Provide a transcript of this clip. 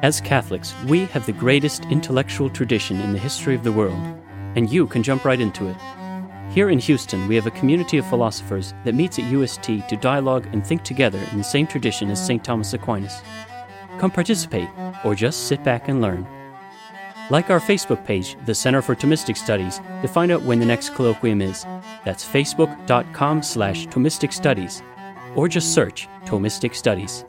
As Catholics, we have the greatest intellectual tradition in the history of the world, and you can jump right into it. Here in Houston, we have a community of philosophers that meets at UST to dialogue and think together in the same tradition as St. Thomas Aquinas. Come participate, or just sit back and learn. Like our Facebook page, the Center for Thomistic Studies, to find out when the next colloquium is. That's facebook.com slash Thomistic Studies, or just search Thomistic Studies.